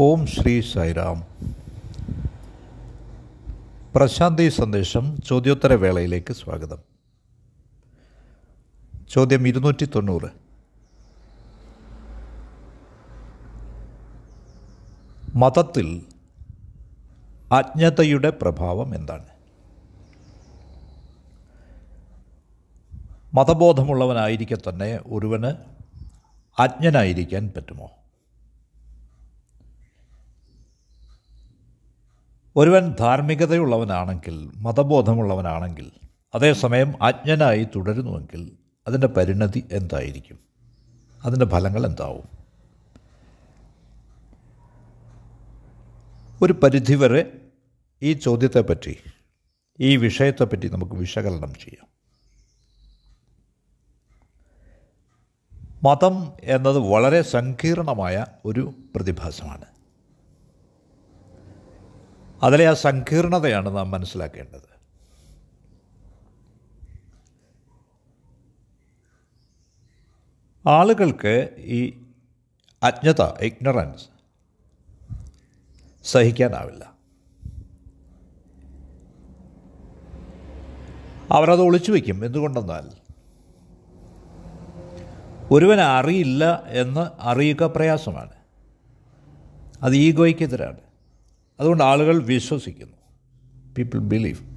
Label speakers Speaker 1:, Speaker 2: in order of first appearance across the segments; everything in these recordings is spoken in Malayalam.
Speaker 1: ഓം ശ്രീ സായിറാം. പ്രശാന്തി സന്ദേശം ചോദ്യോത്തര വേളയിലേക്ക് സ്വാഗതം. ചോദ്യം ഇരുന്നൂറ്റി തൊണ്ണൂറ് മതത്തിൽ അജ്ഞതയുടെ പ്രഭാവം എന്താണ്? മതബോധമുള്ളവനായിരിക്കെ തന്നെ ഒരുവന് അജ്ഞനായിരിക്കാൻ പറ്റുമോ? ഒരുവൻ ധാർമ്മികതയുള്ളവനാണെങ്കിൽ മതബോധമുള്ളവനാണെങ്കിൽ അതേസമയം അജ്ഞനായി തുടരുന്നുവെങ്കിൽ അതിന്റെ പരിണതി എന്തായിരിക്കും? അതിന്റെ ഫലങ്ങൾ എന്താവും? ഒരു പരിധിവരെ ഈ ചോദ്യത്തെപ്പറ്റി ഈ വിഷയത്തെപ്പറ്റി നമുക്ക് വിശകലനം ചെയ്യാം. മതം എന്നത് വളരെ സങ്കീർണമായ ഒരു പ്രതിഭാസമാണ്. അതിലെ ആ സങ്കീർണതയാണ് നാം മനസ്സിലാക്കേണ്ടത്. ആളുകൾക്ക് ഈ അജ്ഞത ഇഗ്നറൻസ് സഹിക്കാനാവില്ല. അവരത് ഒളിച്ചു വയ്ക്കും എന്തുകൊണ്ടെന്നാൽ ഒരുവൻ അറിയില്ല എന്ന് അറിയുക പ്രയാസമാണ്. അത് ഈഗോയ്ക്കെതിരാണ്. അതുകൊണ്ട് ആളുകൾ വിശ്വസിക്കുന്നു. പീപ്പിൾ ബിലീവ്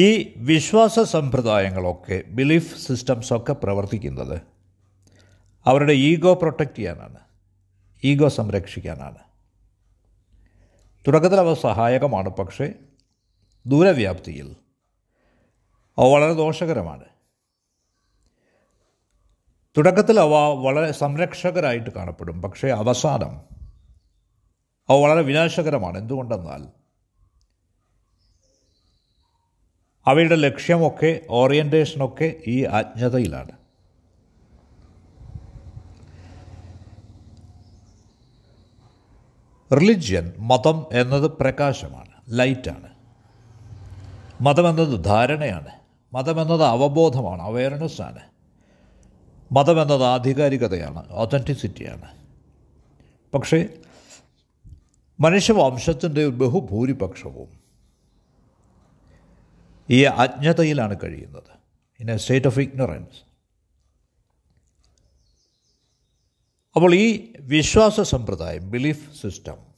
Speaker 1: ഈ വിശ്വാസ സമ്പ്രദായങ്ങളൊക്കെ ബിലീഫ് സിസ്റ്റംസൊക്കെ പ്രവർത്തിക്കുന്നത് അവരുടെ ഈഗോ പ്രൊട്ടക്റ്റ് ചെയ്യാനാണ്. ഈഗോ സംരക്ഷിക്കാനാണ്. തുടക്കത്തിൽ അവ സഹായകമാണ് പക്ഷേ ദൂരവ്യാപ്തിയിൽ അവ വളരെ ദോഷകരമാണ്. തുടക്കത്തിൽ അവ വളരെ സംരക്ഷകരായിട്ട് കാണപ്പെടും. പക്ഷേ അവസാനം അവ വളരെ വിനാശകരമാണ്. എന്തുകൊണ്ടെന്നാൽ അവയുടെ ലക്ഷ്യമൊക്കെ ഓറിയന്റേഷനൊക്കെ ഈ അജ്ഞതയിലാണ്. റിലിജ്യൻ മതം എന്നത് പ്രകാശമാണ് ലൈറ്റാണ്. മതമെന്നത് ധാരണയാണ്. മതം മതമെന്നത് അവബോധമാണ് അവയർനെസ്സാണ്. മതമെന്നത് ആധികാരികതയാണ് ഒതന്റിസിറ്റിയാണ് പക്ഷേ മനുഷ്യവംശത്തിന്റെ ബഹുഭൂരിപക്ഷവും ഈ അജ്ഞതയിലാണ് കഴിയുന്നത്. In a state of ignorance അപ്പോൾ ഈ വിശ്വാസ സമ്പ്രദായം ബിലീഫ് സിസ്റ്റം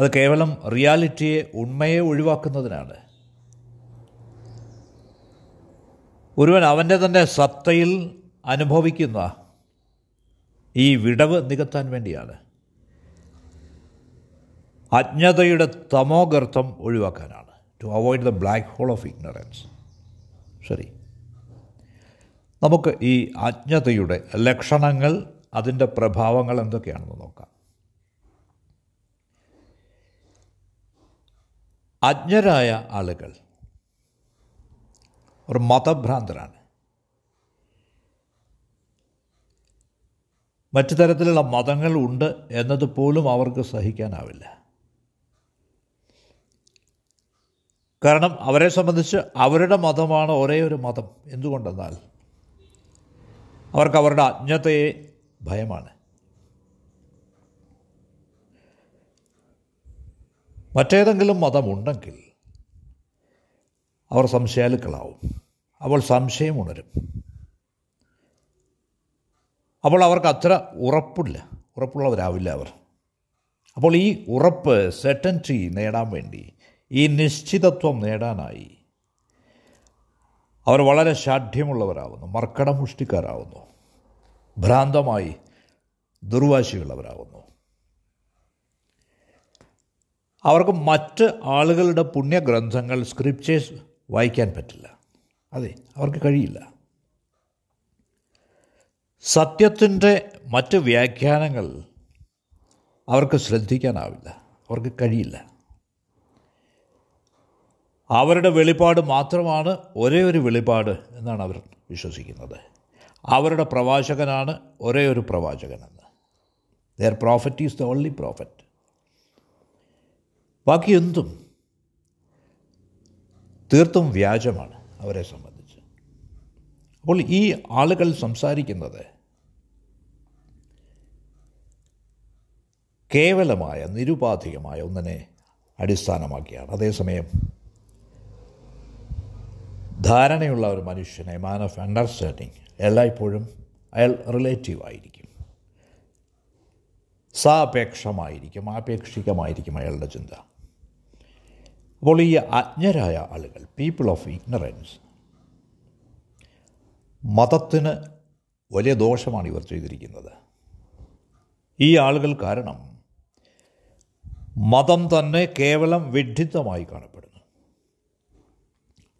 Speaker 1: അത് കേവലം റിയാലിറ്റിയെ ഉണ്മയെ ഒഴിവാക്കുന്നതിനാണ്. ഒരുവൻ അവന്റെ തന്നെ സത്തയിൽ അനുഭവിക്കുന്ന ഈ വിടവ് നികത്താൻ വേണ്ടിയാണ്. അജ്ഞതയുടെ തമോഗർത്ഥം ഒഴിവാക്കാനാണ്. To avoid the black hole of ignorance ശരി. നമുക്ക് ഈ അജ്ഞതയുടെ ലക്ഷണങ്ങൾ അതിന്റെ പ്രഭാവങ്ങൾ എന്തൊക്കെയാണെന്ന് നോക്കാം. അജ്ഞരായ ആളുകൾ ഒരു മതഭ്രാന്തരാണ്. മറ്റു തരത്തിലുള്ള മതങ്ങൾ ഉണ്ട് എന്നത് പോലും അവർക്ക് സഹിക്കാനാവില്ല. കാരണം അവരെ സംബന്ധിച്ച് അവരുടെ മതമാണ് ഒരേ ഒരു മതം. എന്തുകൊണ്ടെന്നാൽ അവർക്ക് അവരുടെ അജ്ഞതയെ ഭയമാണ്. മറ്റേതെങ്കിലും മതമുണ്ടെങ്കിൽ അവർ സംശയാലുക്കളാവും. അവൾ സംശയം ഉണരും. അപ്പോൾ അവർക്ക് അത്ര ഉറപ്പില്ല. ഉറപ്പുള്ളവരാവില്ല അവർ. അപ്പോൾ ഈ ഉറപ്പ് സെറ്റന്റി നേടാൻ വേണ്ടി ഈ നിശ്ചിതത്വം നേടാനായി അവർ വളരെ ഷാഠ്യമുള്ളവരാകുന്നു മർക്കടമുഷ്ടിക്കാരാകുന്നു ഭ്രാന്തമായി ദുർവാശിയുള്ളവരാകുന്നു അവർക്ക് മറ്റ് ആളുകളുടെ പുണ്യഗ്രന്ഥങ്ങൾ സ്ക്രിപ്റ്റേഴ്സ് വായിക്കാൻ പറ്റില്ല. അതെ അവർക്ക് കഴിയില്ല. സത്യത്തിന്റെ മറ്റ് വ്യാഖ്യാനങ്ങൾ അവർക്ക് ശ്രദ്ധിക്കാനാവില്ല. അവർക്ക് കഴിയില്ല. അവരുടെ വെളിപ്പാട് മാത്രമാണ് ഒരേ ഒരു വെളിപ്പാട് എന്നാണ് അവർ വിശ്വസിക്കുന്നത്. അവരുടെ പ്രവാചകനാണ് ഒരേ ഒരു പ്രവാചകനെന്ന്. Their prophet is the only prophet ബാക്കി എന്തും തീർത്തും വ്യാജമാണ്. അവരെ സംബന്ധിച്ച്. അപ്പോൾ ഈ ആളുകൾ സംസാരിക്കുന്നത് കേവലമായ നിരുപാധികമായ ഒന്നിനെ അടിസ്ഥാനമാക്കിയാണ്. അതേസമയം ധാരണയുള്ള ഒരു മനുഷ്യനെ മാൻ ഓഫ് അണ്ടർസ്റ്റാൻഡിങ് എല്ലായ്പ്പോഴും അയാൾ റിലേറ്റീവ് ആയിരിക്കും. സാപേക്ഷമായിരിക്കും ആപേക്ഷികമായിരിക്കും അയാളുടെ ചിന്ത. അപ്പോൾ ഈ അജ്ഞരായ ആളുകൾ പീപ്പിൾ ഓഫ് ഇഗ്നറൻസ് മതത്തിന് വലിയ ദോഷമാണ് ഇവർ ചെയ്തിരിക്കുന്നത്. ഈ ആളുകൾ കാരണം മതം തന്നെ കേവലം വിഡ്ഢിത്തമായി കാണപ്പെടുന്നു.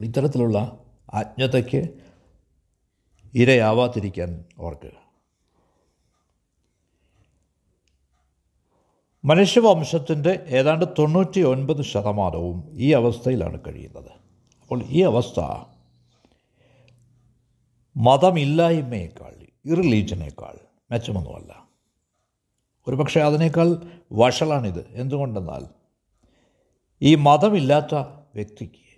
Speaker 1: ഇത്തരത്തിലുള്ള അജ്ഞതയ്ക്ക് ഇരയാവാതിരിക്കാൻ ഓർക്കുക മനുഷ്യവംശത്തിന്റെ ഏതാണ്ട് തൊണ്ണൂറ്റി ഒൻപത് ശതമാനവും ഈ അവസ്ഥയിലാണ് കഴിയുന്നത്. അപ്പോൾ ഈ അവസ്ഥ മതമില്ലായ്മയേക്കാൾ ഇറിലീജനേക്കാൾ മെച്ചമൊന്നുമല്ല. ഒരുപക്ഷെ അതിനേക്കാൾ വഷളാണിത്. എന്തുകൊണ്ടെന്നാൽ ഈ മതമില്ലാത്ത വ്യക്തിക്ക്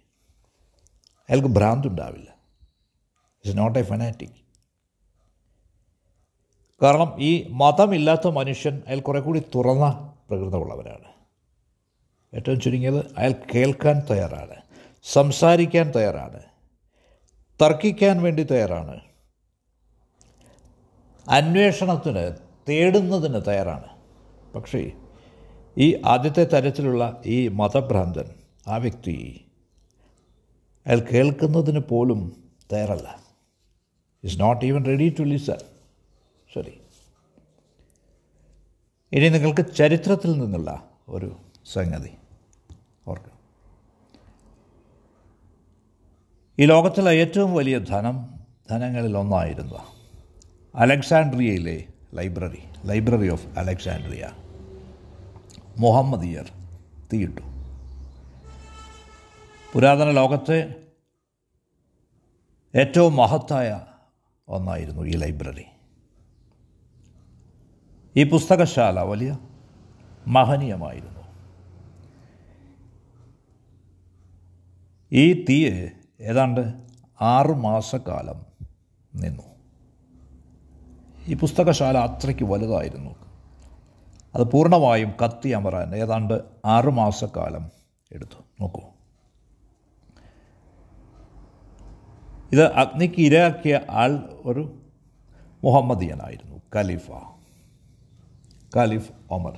Speaker 1: അയാൾക്ക് ഭ്രാന്തുണ്ടാവില്ല. ഇറ്റ്സ് നോട്ട് എ ഫനാറ്റിക് കാരണം ഈ മതമില്ലാത്ത മനുഷ്യൻ അയാൾ കുറെ കൂടി തുറന്ന പ്രകൃതമുള്ളവരാണ് ഏറ്റവും ചുരുങ്ങിയത് അയാൾ കേൾക്കാൻ തയ്യാറാണ് സംസാരിക്കാൻ തയ്യാറാണ് തർക്കിക്കാൻ വേണ്ടി തയ്യാറാണ് അന്വേഷണത്തിന് തേടുന്നതിന് തയ്യാറാണ്. പക്ഷേ ഈ ആദ്യത്തെ തരത്തിലുള്ള ഈ മതഭ്രാന്തൻ ആ വ്യക്തി അയാൾ കേൾക്കുന്നതിന് പോലും തയ്യാറല്ല. Is not even ready to listen ശരി ഇനി നിങ്ങൾക്ക് ചരിത്രത്തിൽ നിന്നുള്ള ഒരു സംഗതി ഓർക്കുക ഈ ലോകത്തിലെ ഏറ്റവും വലിയ ധനം ധനങ്ങളിൽ ഒന്നായിരുന്നു അലക്സാൻഡ്രിയയിലെ ലൈബ്രറി ലൈബ്രറി ഓഫ് അലക്സാൻഡ്രിയ മുഹമ്മദിയർ തീയിട്ടു. പുരാതന ലോകത്തെ ഏറ്റവും മഹത്തായ ഒന്നായിരുന്നു ഈ ലൈബ്രറി. ഈ പുസ്തകശാല വലിയ മഹനീയമായിരുന്നു. ഈ തീയെ ഏതാണ്ട് ആറ് മാസക്കാലം നിന്നു. ഈ പുസ്തകശാല അത്രയ്ക്ക് വലുതായിരുന്നു. അത് പൂർണമായും കത്തി അമറാൻ ഏതാണ്ട് ആറ് മാസക്കാലം എടുത്തു. നോക്കൂ. ഇത് അഗ്നിക്ക് ഇരയാക്കിയ ആൾ ഒരു മുഹമ്മദിയനായിരുന്നു ഖലീഫ. ഖാലിഫ് ഒമർ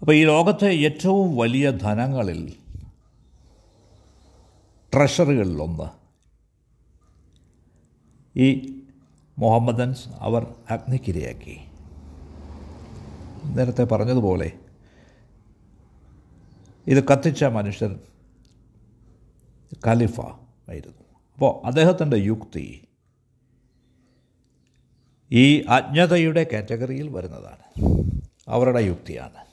Speaker 1: അപ്പോൾ ഈ ലോകത്തെ ഏറ്റവും വലിയ ധനങ്ങളിൽ ട്രഷറികളിലൊന്ന് ഈ മുഹമ്മദൻസ് അവർ അഗ്നിക്കിരയാക്കി. നേരത്തെ പറഞ്ഞതുപോലെ ഇത് കത്തിച്ച മനുഷ്യൻ ഖലിഫ ആയിരുന്നു. അപ്പോൾ അദ്ദേഹത്തിന്റെ യുക്തി ഈ അജ്ഞതയുടെ കാറ്റഗറിയിൽ വരുന്നതാണ്. അവരുടെ യുക്തിയാണ്.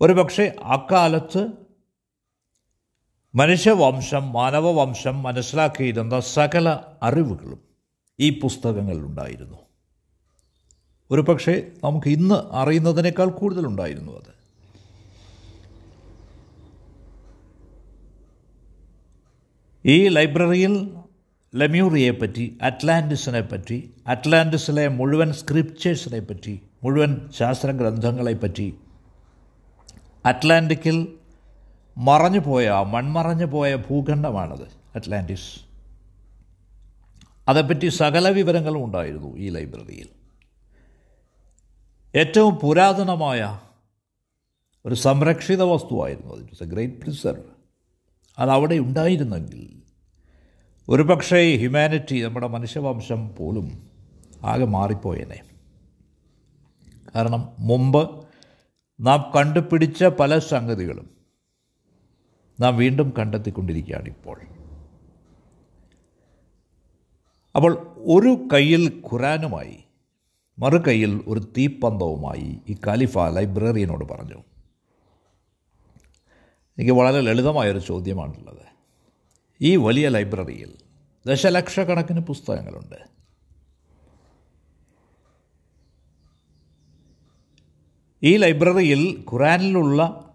Speaker 1: ഒരുപക്ഷെ അക്കാലത്ത് മനുഷ്യവംശം മാനവവംശം മനസ്സിലാക്കിയിരുന്ന സകല അറിവുകളും ഈ പുസ്തകങ്ങളിലുണ്ടായിരുന്നു. ഒരു പക്ഷേ നമുക്ക് ഇന്ന് അറിയുന്നതിനേക്കാൾ കൂടുതലുണ്ടായിരുന്നു അത്. ഈ ലൈബ്രറിയിൽ ലെമ്യൂറിയെ പറ്റി അറ്റ്ലാന്റിസിനെ പറ്റി അറ്റ്ലാന്റിസിലെ മുഴുവൻ സ്ക്രിപ്റ്റേഴ്സിനെ പറ്റി മുഴുവൻ ശാസ്ത്രഗ്രന്ഥങ്ങളെ പറ്റി അറ്റ്ലാന്റിക്കിൽ മറഞ്ഞു പോയ മൺമറഞ്ഞു പോയ ഭൂഖണ്ഡമാണത് അറ്റ്ലാന്റിസ്. അതേപ്പറ്റി സകല വിവരങ്ങളും ഉണ്ടായിരുന്നു ഈ ലൈബ്രറിയിൽ. ഏറ്റവും പുരാതനമായ ഒരു സംരക്ഷിത വസ്തുവായിരുന്നു അത്. ഇറ്റ്സ് എ ഗ്രേറ്റ് പ്രിസർവ് അവിടെ ഉണ്ടായിരുന്നെങ്കിൽ ഒരുപക്ഷേ ഹ്യൂമാനിറ്റി നമ്മുടെ മനുഷ്യവംശം പോലും ആകെ മാറിപ്പോയേനെ. കാരണം മുമ്പ് നാം കണ്ടുപിടിച്ച പല സംഗതികളും നാം വീണ്ടും കണ്ടെത്തിക്കൊണ്ടിരിക്കുകയാണ് ഇപ്പോൾ. അപ്പോൾ ഒരു കയ്യിൽ ഖുറാനുമായി മറു കയ്യിൽ ഒരു തീപ്പന്തവുമായി ഈ ഖാലിഫ ലൈബ്രറിയനോട് പറഞ്ഞു. എനിക്ക് വളരെ ലളിതമായൊരു ചോദ്യമാണുള്ളത്. ഈ വലിയ ലൈബ്രറിയിൽ ദശലക്ഷക്കണക്കിന് പുസ്തകങ്ങളുണ്ട്. ഈ ലൈബ്രറിയിൽ ഖുറാനിലുള്ള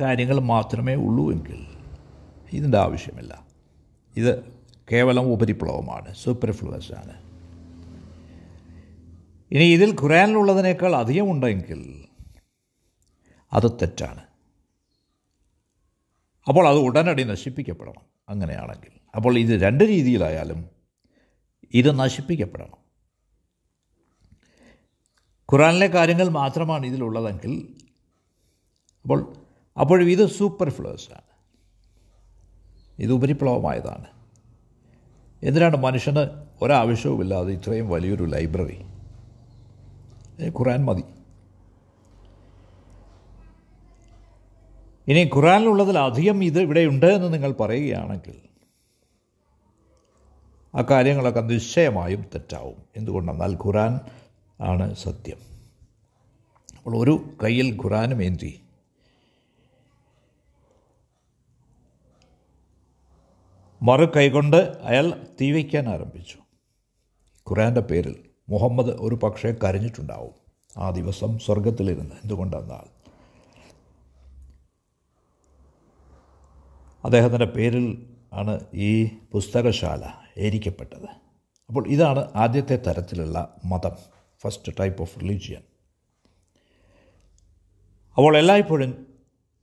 Speaker 1: കാര്യങ്ങൾ മാത്രമേ ഉള്ളൂ എങ്കിൽ ഇതിന്റെ ആവശ്യമില്ല. ഇത് കേവലം ഉപരിപ്ലവമാണ് സൂപ്പർഫ്ലുവസ് ആണ്. ഇനി ഇതിൽ ഖുറാനിലുള്ളതിനേക്കാൾ അധികമുണ്ടെങ്കിൽ അത് തെറ്റാണ്. അപ്പോൾ അത് ഉടനടി നശിപ്പിക്കപ്പെടണം. അങ്ങനെയാണെങ്കിൽ. അപ്പോൾ ഇത് രണ്ട് രീതിയിലായാലും ഇത് നശിപ്പിക്കപ്പെടണം. ഖുറാനിലെ കാര്യങ്ങൾ മാത്രമാണ് ഇതിലുള്ളതെങ്കിൽ അപ്പോൾ അപ്പോഴും ഇത് സൂപ്പർ ഫ്ലോസ് ആണ്. ഇത് ഉപരിപ്ലവമായതാണ്. എന്തിനാണ് മനുഷ്യന് ഒരാവശ്യവുമില്ലാതെ ഇത്രയും വലിയൊരു ലൈബ്രറി? ഖുറാൻ മതി. ഇനി ഖുറാനിലുള്ളതിലധികം ഇത് ഇവിടെയുണ്ട് എന്ന് നിങ്ങൾ പറയുകയാണെങ്കിൽ ആ കാര്യങ്ങളൊക്കെ നിശ്ചയമായും തെറ്റാവും. എന്തുകൊണ്ടെന്നാൽ ഖുറാൻ ആണ് സത്യം. അപ്പോൾ ഒരു കയ്യിൽ ഖുറാനും ഏന്തി മറു കൈകൊണ്ട് അയാൾ തീ വയ്ക്കാൻ ആരംഭിച്ചു. ഖുറാന്റെ പേരിൽ മുഹമ്മദ് ഒരു പക്ഷേ കരഞ്ഞിട്ടുണ്ടാവും. ആ ദിവസം സ്വർഗത്തിലിരുന്ന് എന്തുകൊണ്ടെന്നാൽ അദ്ദേഹത്തിന്റെ പേരിൽ ആണ് ഈ പുസ്തകശാല ഏരിക്കപ്പെട്ടത്. അപ്പോൾ ഇതാണ് ആദ്യത്തെ തരത്തിലുള്ള മതം ഫസ്റ്റ് ടൈപ്പ് ഓഫ് റിലീജിയൻ അപ്പോൾ എല്ലായ്പ്പോഴും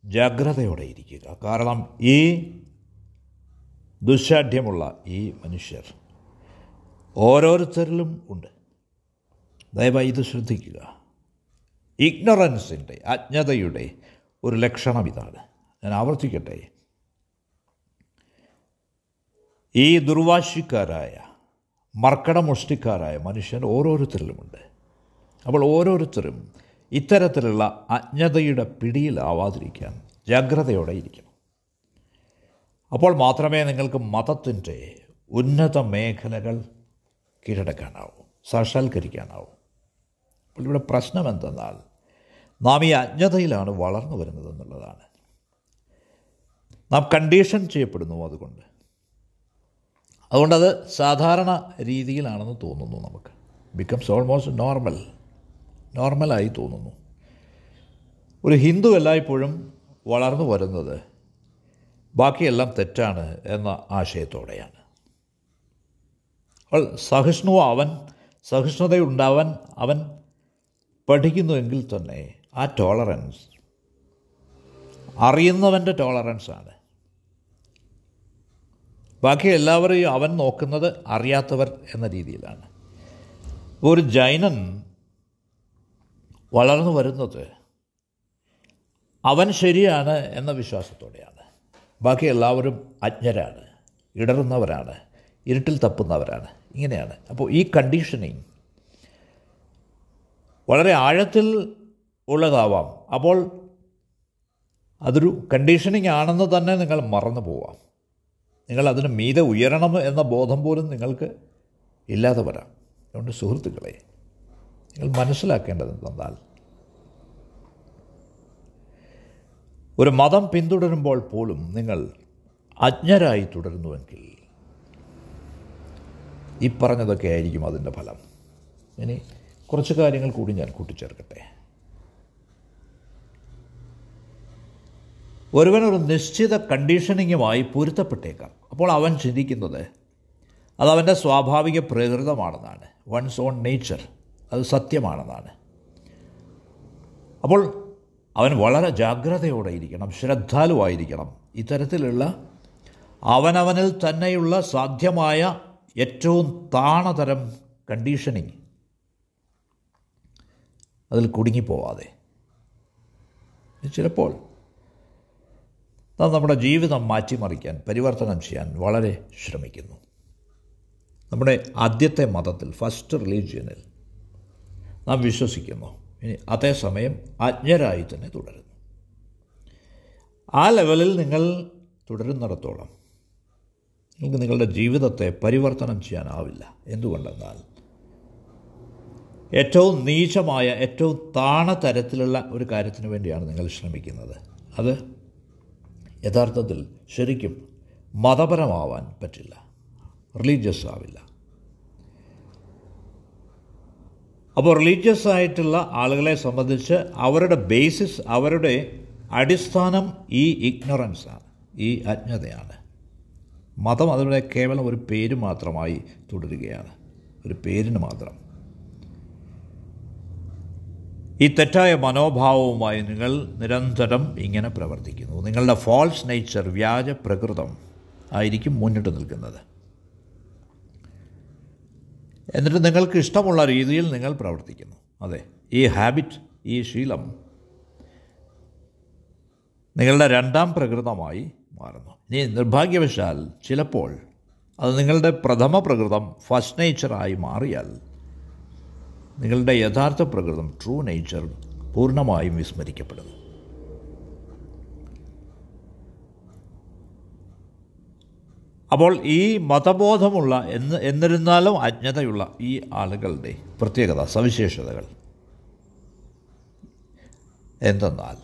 Speaker 1: ജാഗ്രതയോടെ ഇരിക്കുക. കാരണം ഈ ദുശാഠ്യമുള്ള ഈ മനുഷ്യർ ഓരോരുത്തരിലും ഉണ്ട്. ദയവായി ഇത് ശ്രദ്ധിക്കുക. ഇഗ്നറൻസിന്റെ അജ്ഞതയുടെ ഒരു ലക്ഷണം ഇതാണ്. ഞാൻ ആവർത്തിക്കട്ടെ. ഈ ദുർവാശിക്കാരായ മർക്കടമുഷ്ടിക്കാരായ മനുഷ്യൻ ഓരോരുത്തരിലുമുണ്ട്. അപ്പോൾ ഓരോരുത്തരും ഇത്തരത്തിലുള്ള അജ്ഞതയുടെ പിടിയിലാവാതിരിക്കാൻ ജാഗ്രതയോടെ ഇരിക്കണം. അപ്പോൾ മാത്രമേ നിങ്ങൾക്ക് മതത്തിന്റെ ഉന്നത മേഖലകൾ കീഴടക്കാനാവൂ സാക്ഷാത്കരിക്കാനാവൂ. അപ്പോൾ ഇവിടെ പ്രശ്നം എന്തെന്നാൽ നാം ഈ അജ്ഞതയിലാണ് വളർന്നു വരുന്നത് എന്നുള്ളതാണ് നാം കണ്ടീഷൻ ചെയ്യപ്പെടുന്നു അതുകൊണ്ട്. അതുകൊണ്ടത് സാധാരണ രീതിയിലാണെന്ന് തോന്നുന്നു നമുക്ക്. ബിക്കംസ് ഓൾമോസ്റ്റ് നോർമൽ നോർമലായി തോന്നുന്നു. ഒരു ഹിന്ദു എല്ലായ്പ്പോഴും വളർന്നു വരുന്നത് ബാക്കിയെല്ലാം തെറ്റാണ് എന്ന ആശയത്തോടെയാണ്. അവൾ സഹിഷ്ണു അവൻ സഹിഷ്ണുതയുണ്ടാവാൻ അവൻ പഠിക്കുന്നുവെങ്കിൽ തന്നെ ആ ടോളറൻസ് അറിയുന്നവന്റെ ടോളറൻസാണ് ബാക്കി എല്ലാവരെയും അവൻ നോക്കുന്നത് അറിയാത്തവർ എന്ന രീതിയിലാണ്. ഒരു ജൈനൻ വളർന്നു വരുന്നത് അവൻ ശരിയാണ് എന്ന വിശ്വാസത്തോടെയാണ്. ബാക്കി എല്ലാവരും അജ്ഞരാണ് ഇടറുന്നവരാണ് ഇരുട്ടിൽ തപ്പുന്നവരാണ്. ഇങ്ങനെയാണ്. അപ്പോൾ ഈ കണ്ടീഷനിങ് വളരെ ആഴത്തിൽ ഉള്ളതാവാം. അപ്പോൾ അതൊരു കണ്ടീഷനിങ് ആണെന്ന് തന്നെ നിങ്ങൾ മറന്നു പോവാം. നിങ്ങൾ അതിന് മീതെ ഉയരണം എന്ന ബോധം പോലും നിങ്ങൾക്ക് ഇല്ലാതെ വരാം. അതുകൊണ്ട് സുഹൃത്തുക്കളെ നിങ്ങൾ മനസ്സിലാക്കേണ്ടത് എന്തെന്നാൽ ഒരു മതം പിന്തുടരുമ്പോൾ പോലും നിങ്ങൾ അജ്ഞരായി തുടരുന്നുവെങ്കിൽ ഈ പറഞ്ഞതൊക്കെ ആയിരിക്കും അതിന്റെ ഫലം. ഇനി കുറച്ച് കാര്യങ്ങൾ കൂടി ഞാൻ കൂട്ടിച്ചേർക്കട്ടെ. ഒരുവനൊരു നിശ്ചിത കണ്ടീഷനിങ്ങുമായി പൊരുത്തപ്പെട്ടേക്കാം. അപ്പോൾ അവൻ ചിന്തിക്കുന്നത് അതവന്റെ സ്വാഭാവിക പ്രകൃതമാണെന്നാണ്. വൺസ് ഓൺ നേച്ചർ അത് സത്യമാണെന്നാണ്. അപ്പോൾ അവൻ വളരെ ജാഗ്രതയോടെ ഇരിക്കണം ശ്രദ്ധാലുവായിരിക്കണം. ഇത്തരത്തിലുള്ള അവനവനിൽ തന്നെയുള്ള സാധ്യമായ ഏറ്റവും താണതരം കണ്ടീഷനിങ് അതിൽ കുടുങ്ങിപ്പോവാതെ. ചിലപ്പോൾ നാം നമ്മുടെ ജീവിതം മാറ്റിമറിക്കാൻ പരിവർത്തനം ചെയ്യാൻ വളരെ ശ്രമിക്കുന്നു. നമ്മുടെ ആദ്യത്തെ മതത്തിൽ ഫസ്റ്റ് റിലീജിയനിൽ നാം വിശ്വസിക്കുന്നു. ഇനി അതേസമയം അജ്ഞരായി തന്നെ തുടരുന്നു. ആ ലെവലിൽ നിങ്ങൾ തുടരുന്നിടത്തോളം നിങ്ങൾക്ക് നിങ്ങളുടെ ജീവിതത്തെ പരിവർത്തനം ചെയ്യാനാവില്ല. എന്തുകൊണ്ടെന്നാൽ ഏറ്റവും നീചമായ ഏറ്റവും താണ തരത്തിലുള്ള ഒരു കാര്യത്തിന് വേണ്ടിയാണ് നിങ്ങൾ ശ്രമിക്കുന്നത്. അത് യഥാർത്ഥത്തിൽ ശരിക്കും മതപരമാവാൻ പറ്റില്ല. റിലീജിയസ് ആവില്ല. അപ്പോൾ റിലീജിയസ് ആയിട്ടുള്ള ആളുകളെ സംബന്ധിച്ച് അവരുടെ ബേസിസ് അവരുടെ അടിസ്ഥാനം ഈ ഇഗ്നറൻസാണ് ഈ അജ്ഞതയാണ്. മതം അതിവിടെ കേവലം ഒരു പേര് മാത്രമായി തുടരുകയാണ്. ഒരു പേരിന് മാത്രം. ഈ തെറ്റായ മനോഭാവവുമായി നിങ്ങൾ നിരന്തരം ഇങ്ങനെ പ്രവർത്തിക്കുന്നു. നിങ്ങളുടെ ഫാൾസ് നേച്ചർ വ്യാജ പ്രകൃതം ആയിരിക്കും മുന്നിട്ട് നിൽക്കുന്നത്. എന്നിട്ട് നിങ്ങൾക്ക് ഇഷ്ടമുള്ള രീതിയിൽ നിങ്ങൾ പ്രവർത്തിക്കുന്നു. അതെ ഈ ഹാബിറ്റ് ഈ ശീലം നിങ്ങളുടെ രണ്ടാം പ്രകൃതമായി മാറുന്നു. ഇനി നിർഭാഗ്യവശാൽ ചിലപ്പോൾ അത് നിങ്ങളുടെ പ്രഥമ പ്രകൃതം ഫസ്റ്റ് നേച്ചറായി മാറിയാൽ നിങ്ങളുടെ യഥാർത്ഥ പ്രകൃതം ട്രൂ നേച്ചർ പൂർണമായും വിസ്മരിക്കപ്പെടുന്നു. അപ്പോൾ ഈ മതബോധമുള്ള എന്ന് എന്നിരുന്നാലും അജ്ഞതയുള്ള ഈ ആളുകളുടെ പ്രത്യേകത സവിശേഷതകൾ എന്തെന്നാൽ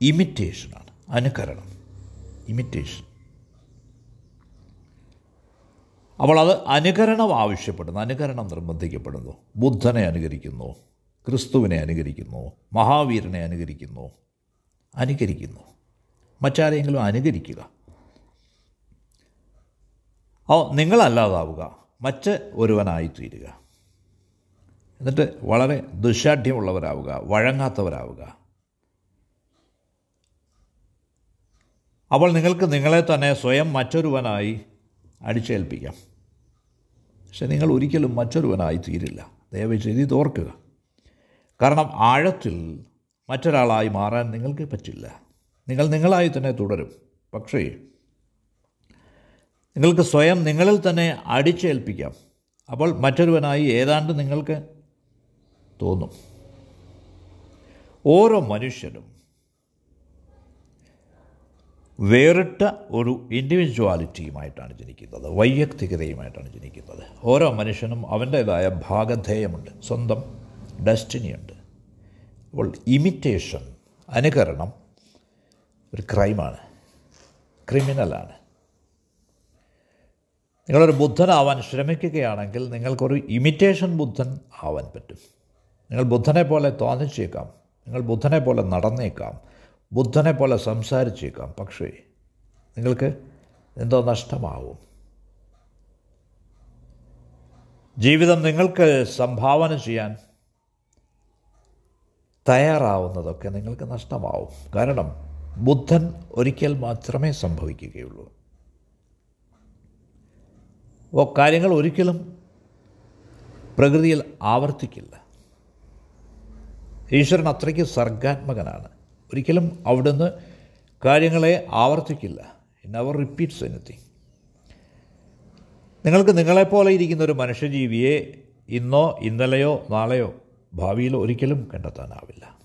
Speaker 1: ഇമിറ്റേഷനാണ് അനുകരണം. ഇമിറ്റേഷൻ അപ്പോൾ അത് അനുകരണം ആവശ്യപ്പെടുന്നു അനുകരണം നിർബന്ധിക്കപ്പെടുന്നു. ബുദ്ധനെ അനുകരിക്കുന്നു ക്രിസ്തുവിനെ അനുകരിക്കുന്നു മഹാവീരനെ അനുകരിക്കുന്നു അനുകരിക്കുന്നു. മറ്റാരെങ്കിലും അനുകരിക്കുക. ഓ നിങ്ങളല്ലാതാവുക മറ്റ് ഒരുവനായിത്തീരുക. എന്നിട്ട് വളരെ ദുശാഠ്യമുള്ളവരാവുക വഴങ്ങാത്തവരാവുക. അപ്പോൾ നിങ്ങൾക്ക് നിങ്ങളെ തന്നെ സ്വയം മറ്റൊരുവനായി അടിച്ചേൽപ്പിക്കാം. പക്ഷെ നിങ്ങൾ ഒരിക്കലും മറ്റൊരുവനായി തീരില്ല ദയവ് ചെയ്ത് തോർക്കുക. കാരണം ആഴത്തിൽ മറ്റൊരാളായി മാറാൻ നിങ്ങൾക്ക് പറ്റില്ല. നിങ്ങൾ നിങ്ങളായി തന്നെ തുടരും. പക്ഷേ നിങ്ങൾക്ക് സ്വയം നിങ്ങളിൽ തന്നെ അടിച്ചേൽപ്പിക്കാം. അപ്പോൾ മറ്റൊരുവനായി ഏതാണ്ട് നിങ്ങൾക്ക് തോന്നും. ഓരോ മനുഷ്യനും വേറിട്ട ഒരു ഇൻഡിവിജ്വാലിറ്റിയുമായിട്ടാണ് ജനിക്കുന്നത്. വൈയക്തികതയുമായിട്ടാണ് ജനിക്കുന്നത്. ഓരോ മനുഷ്യനും അവന്റേതായ ഭാഗധേയമുണ്ട്. സ്വന്തം ഡെസ്റ്റിനിയുണ്ട്. അപ്പോൾ ഇമിറ്റേഷൻ അനുകരണം ഒരു ക്രൈമാണ്. ക്രിമിനലാണ്. നിങ്ങളൊരു ബുദ്ധനാവാൻ ശ്രമിക്കുകയാണെങ്കിൽ നിങ്ങൾക്കൊരു ഇമിറ്റേഷൻ ബുദ്ധൻ ആവാൻ പറ്റും. നിങ്ങൾ ബുദ്ധനെ പോലെ തോന്നിച്ചേക്കാം. നിങ്ങൾ ബുദ്ധനെ പോലെ നടന്നേക്കാം. ബുദ്ധനെ പോലെ സംസാരിച്ചേക്കാം. പക്ഷേ നിങ്ങൾക്ക് എന്തോ നഷ്ടമാവും. ജീവിതം നിങ്ങൾക്ക് സംഭാവന ചെയ്യാൻ തയ്യാറാവുന്നതൊക്കെ നിങ്ങൾക്ക് നഷ്ടമാവും. കാരണം ബുദ്ധൻ ഒരിക്കൽ മാത്രമേ സംഭവിക്കുകയുള്ളൂ. അപ്പോൾ കാര്യങ്ങൾ ഒരിക്കലും പ്രകൃതിയിൽ ആവർത്തിക്കില്ല. ഈശ്വരൻ അത്രയ്ക്ക് സർഗാത്മകനാണ്. ഒരിക്കലും അവിടുന്ന് കാര്യങ്ങളെ ആവർത്തിക്കില്ല. അവർ റിപ്പീറ്റ്സ് എനിത്തിങ് നിങ്ങൾക്ക് നിങ്ങളെപ്പോലെ ഇരിക്കുന്ന ഒരു മനുഷ്യജീവിയെ ഇന്നോ ഇന്നലെയോ നാളെയോ ഭാവിയിലോ ഒരിക്കലും കണ്ടെത്താനാവില്ല.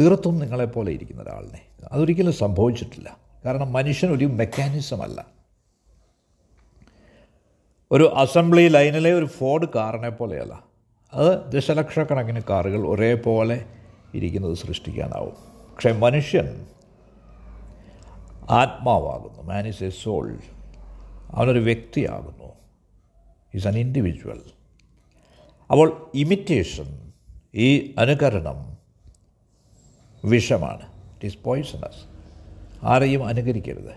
Speaker 1: തീർത്തും നിങ്ങളെപ്പോലെ ഇരിക്കുന്ന ഒരാളിനെ. അതൊരിക്കലും സംഭവിച്ചിട്ടില്ല. കാരണം മനുഷ്യൻ ഒരു മെക്കാനിസം അല്ല. ഒരു അസംബ്ലി ലൈനിലെ ഒരു ഫോർഡ് കാറിനെ പോലെയല്ല. അത് ദശലക്ഷക്കണക്കിന് കാറുകൾ ഒരേപോലെ ഇരിക്കുന്നത് സൃഷ്ടിക്കാനാവും. പക്ഷേ മനുഷ്യൻ ആത്മാവാകുന്നു. മാൻ ഈസ് എ സോൾ അവനൊരു വ്യക്തിയാകുന്നു. ഈസ് അൻ ഇൻഡിവിജ്വൽ അപ്പോൾ ഇമിറ്റേഷൻ ഈ അനുകരണം വിഷമാണ്. ഇറ്റ് ഈസ് പോയിസണസ് ആരെയും അനുകരിക്കരുത്.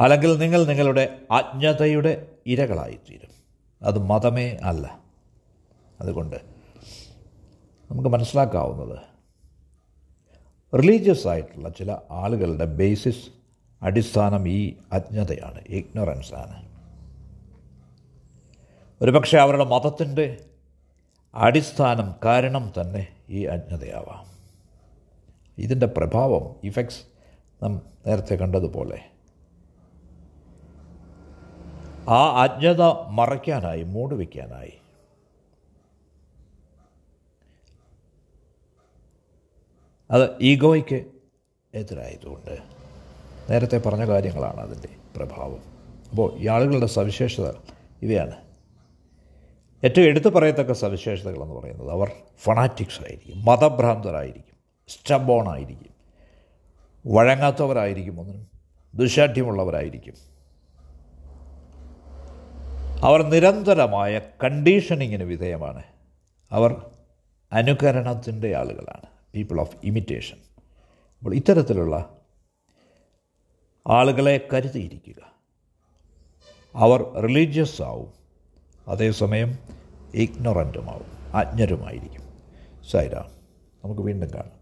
Speaker 1: അല്ലെങ്കിൽ നിങ്ങൾ നിങ്ങളുടെ അജ്ഞതയുടെ ഇരകളായിത്തീരും. അത് മതമേ അല്ല. അതുകൊണ്ട് നമുക്ക് മനസ്സിലാക്കാവുന്നത് റിലീജിയസ് ആയിട്ടുള്ള ചില ആളുകളുടെ ബേസിസ് അടിസ്ഥാനം ഈ അജ്ഞതയാണ് ഇഗ്നോറൻസ് ആണ് ഒരുപക്ഷെ അവരുടെ മതത്തിന്റെ അടിസ്ഥാനം കാരണം തന്നെ ഈ അജ്ഞതയാവാം. ഇതിന്റെ പ്രഭാവം ഇഫക്ട്സ് നാം നേരത്തെ കണ്ടതുപോലെ ആ അജ്ഞത മറയ്ക്കാനായി മൂടുവയ്ക്കാനായി അത് ഈഗോയ്ക്ക് എതിരായതുകൊണ്ട് നേരത്തെ പറഞ്ഞ കാര്യങ്ങളാണ് അതിന്റെ പ്രഭാവം. അപ്പോൾ ഈ ആളുകളുടെ സവിശേഷത ഇവയാണ്. ഏറ്റവും എടുത്തു പറയത്തക്ക സവിശേഷതകളെന്ന് പറയുന്നത് അവർ ഫണാറ്റിക്സ് ആയിരിക്കും മതഭ്രാന്തരായിരിക്കും സ്റ്റബോണായിരിക്കും വഴങ്ങാത്തവരായിരിക്കും ഒന്നിനും ദുശാഠ്യമുള്ളവരായിരിക്കും. അവർ നിരന്തരമായ കണ്ടീഷനിങ്ങിന് വിധേയമാണ്. അവർ അനുകരണത്തിന്റെ ആളുകളാണ്. പീപ്പിൾ ഓഫ് ഇമിറ്റേഷൻ അപ്പോൾ ഇത്തരത്തിലുള്ള ആളുകളെ കരുതിയിരിക്കുക. അവർ റിലീജിയസ് ആവും. അതേസമയം ഇഗ്നോറന്റുമാവും അജ്ഞരുമായിരിക്കും. സൈര നമുക്ക് വീണ്ടും കാണാം.